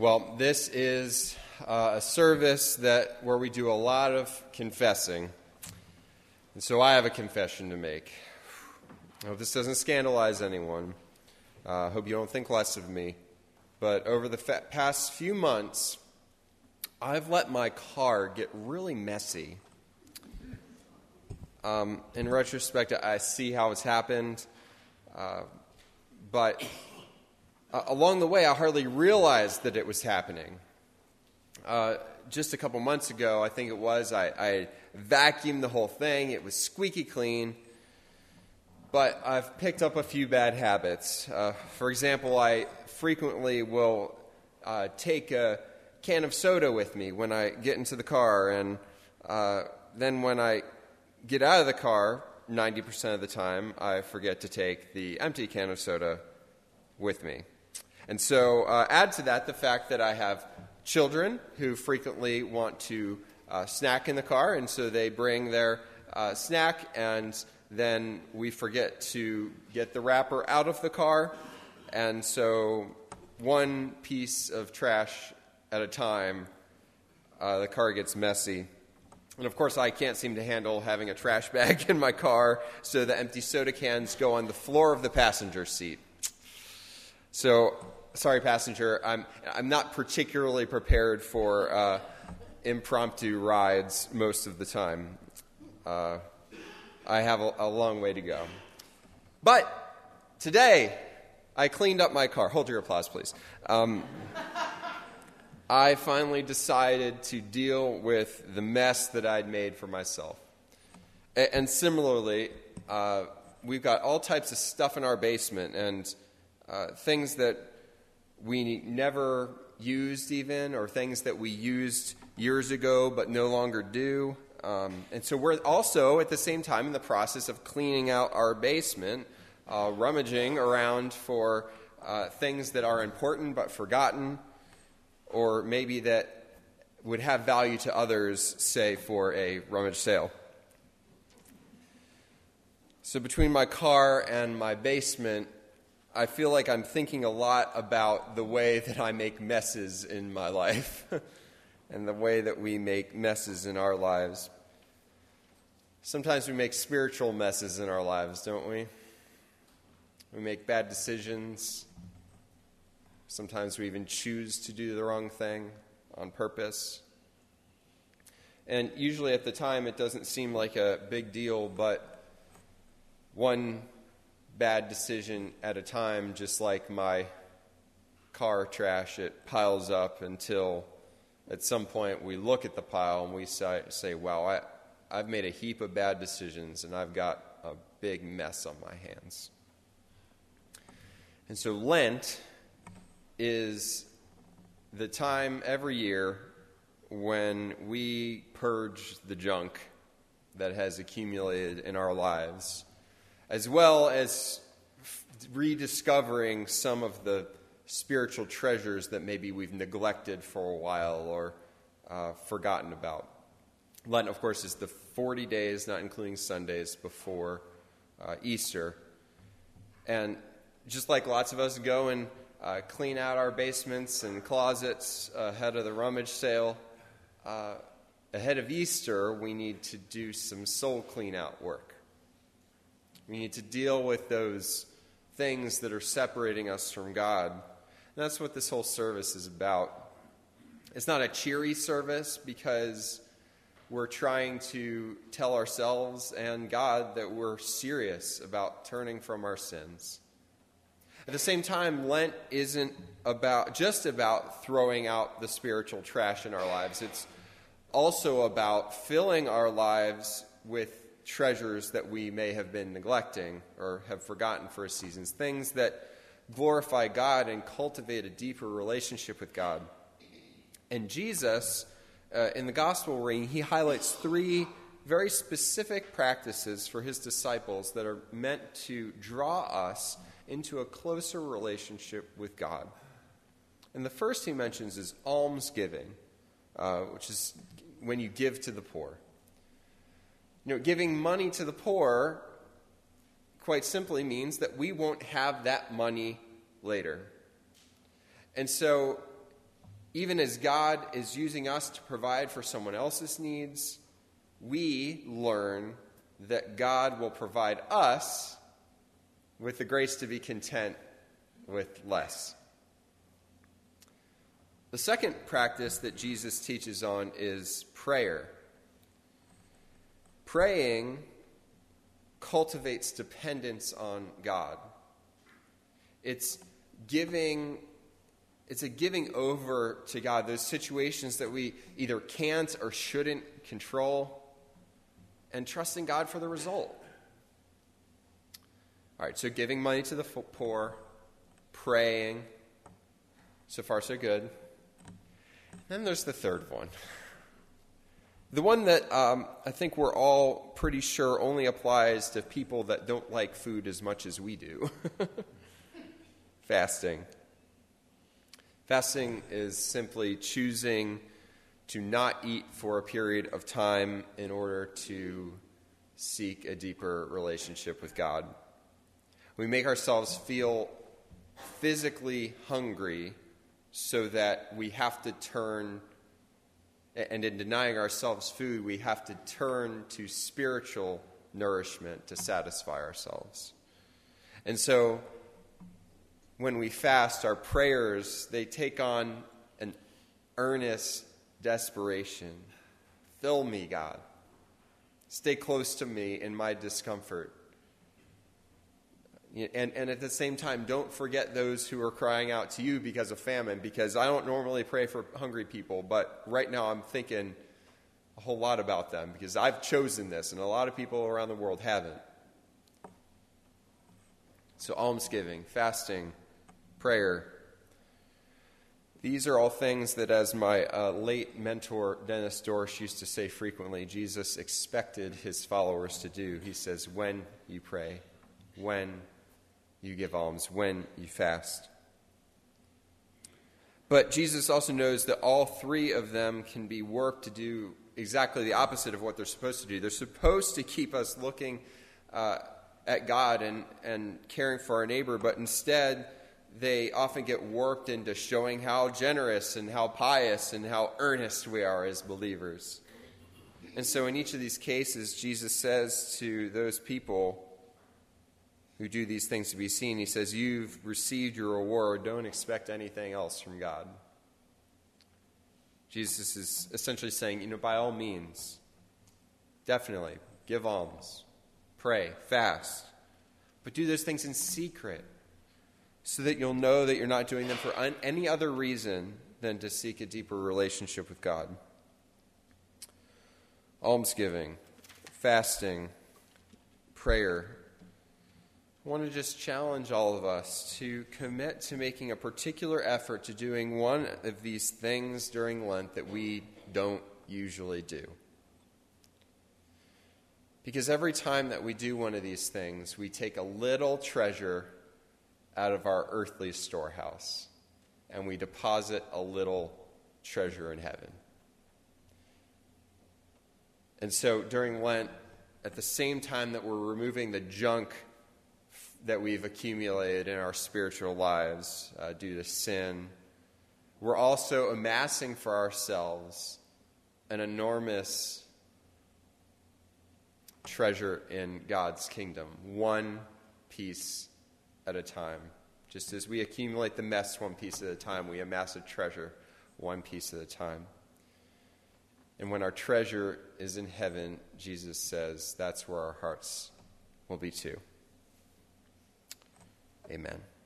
Well, this is uh, a service that where we do a lot of confessing, and so I have a confession to make. I hope this doesn't scandalize anyone. I uh, hope you don't think less of me. But over the fa- past few months, I've let my car get really messy. Um, in retrospect, I see how it's happened, uh, but uh, along the way, I hardly realized that it was happening. Uh, just a couple months ago, I think it was, I, I vacuumed the whole thing. It was squeaky clean. But I've picked up a few bad habits. Uh, for example, I frequently will uh, take a can of soda with me when I get into the car, and uh, then when I get out of the car, 90% of the time, I forget to take the empty can of soda with me. And so, uh, add to that the fact that I have children who frequently want to uh, snack in the car, and so they bring their uh, snack, and then we forget to get the wrapper out of the car. And so, one piece of trash at a time, uh, the car gets messy. And of course, I can't seem to handle having a trash bag in my car, so the empty soda cans go on the floor of the passenger seat. So sorry, passenger, I'm, I'm not particularly prepared for uh, impromptu rides most of the time. Uh, I have a, a, long way to go. But today, I cleaned up my car. Hold your applause, please. Um, I finally decided to deal with the mess that I'd made for myself. And, and similarly, uh, we've got all types of stuff in our basement and uh, things that we never used, even, or things that we used years ago but no longer do. Um, and so we're also at the same time in the process of cleaning out our basement, uh, rummaging around for uh, things that are important but forgotten, or maybe that would have value to others, say, for a rummage sale. So between my car and my basement, I feel like I'm thinking a lot about the way that I make messes in my life and the way that we make messes in our lives. Sometimes we make spiritual messes in our lives, don't we? We make bad decisions. Sometimes we even choose to do the wrong thing on purpose. And usually at the time it doesn't seem like a big deal, but one bad decision at a time, just like my car trash, it piles up until at some point we look at the pile and we say, wow, I, I've made a heap of bad decisions and I've got a big mess on my hands. And so Lent is the time every year when we purge the junk that has accumulated in our lives as well as rediscovering some of the spiritual treasures that maybe we've neglected for a while or uh, forgotten about. Lent, of course, is the 40 days, not including Sundays, before uh, Easter. And just like lots of us go and uh, clean out our basements and closets ahead of the rummage sale, uh, ahead of Easter, we need to do some soul clean out work. We need to deal with those things that are separating us from God. And that's what this whole service is about. It's not a cheery service because we're trying to tell ourselves and God that we're serious about turning from our sins. At the same time, Lent isn't about just about throwing out the spiritual trash in our lives. It's also about filling our lives with treasures that we may have been neglecting or have forgotten for a season, things that glorify God and cultivate a deeper relationship with God. And Jesus, uh, in the gospel reading, he highlights three very specific practices for his disciples that are meant to draw us into a closer relationship with God. And the first he mentions is almsgiving, uh, which is when you give to the poor. You know, giving money to the poor quite simply means that we won't have that money later. And so even as God is using us to provide for someone else's needs, we learn that God will provide us with the grace to be content with less. The second practice that Jesus teaches on is prayer. Praying cultivates dependence on God. It's giving it's a giving over to God, those situations that we either can't or shouldn't control, and trusting God for the result. All right, so giving money to the poor, praying. So far, so good. Then there's the third one. The one that um, I think we're all pretty sure only applies to people that don't like food as much as we do fasting. Fasting is simply choosing to not eat for a period of time in order to seek a deeper relationship with God. We make ourselves feel physically hungry so that we have to turn, and in denying ourselves food, we have to turn to spiritual nourishment to satisfy ourselves. And so when we fast, our prayers, they take on an earnest desperation. Fill me, God. Stay close to me in my discomfort. And, and at the same time, don't forget those who are crying out to you because of famine, because I don't normally pray for hungry people, but right now I'm thinking a whole lot about them because I've chosen this, and a lot of people around the world haven't. So, almsgiving, fasting, prayer. These are all things that, as my uh, late mentor Dennis Dorsch used to say frequently, Jesus expected his followers to do. He says, when you pray, when you give alms, when you fast. But Jesus also knows that all three of them can be worked to do exactly the opposite of what they're supposed to do. They're supposed to keep us looking uh, at God and, and caring for our neighbor, but instead, they often get warped into showing how generous and how pious and how earnest we are as believers. And so, in each of these cases, Jesus says to those people who do these things to be seen, He says, You've received your reward. Don't expect anything else from God. Jesus is essentially saying, you know, by all means, definitely give alms, pray, fast, but do those things in secret so that you'll know that you're not doing them for un- any other reason than to seek a deeper relationship with God. Almsgiving, fasting, prayer. I want to just challenge all of us to commit to making a particular effort to doing one of these things during Lent that we don't usually do. Because every time that we do one of these things, we take a little treasure out of our earthly storehouse and we deposit a little treasure in heaven. And so during Lent, at the same time that we're removing the junk that we've accumulated in our spiritual lives uh, due to sin, we're also amassing for ourselves an enormous treasure in God's kingdom, one piece at a time. Just as we accumulate the mess one piece at a time, we amass a treasure one piece at a time. And when our treasure is in heaven, Jesus says that's where our hearts will be too. Amen.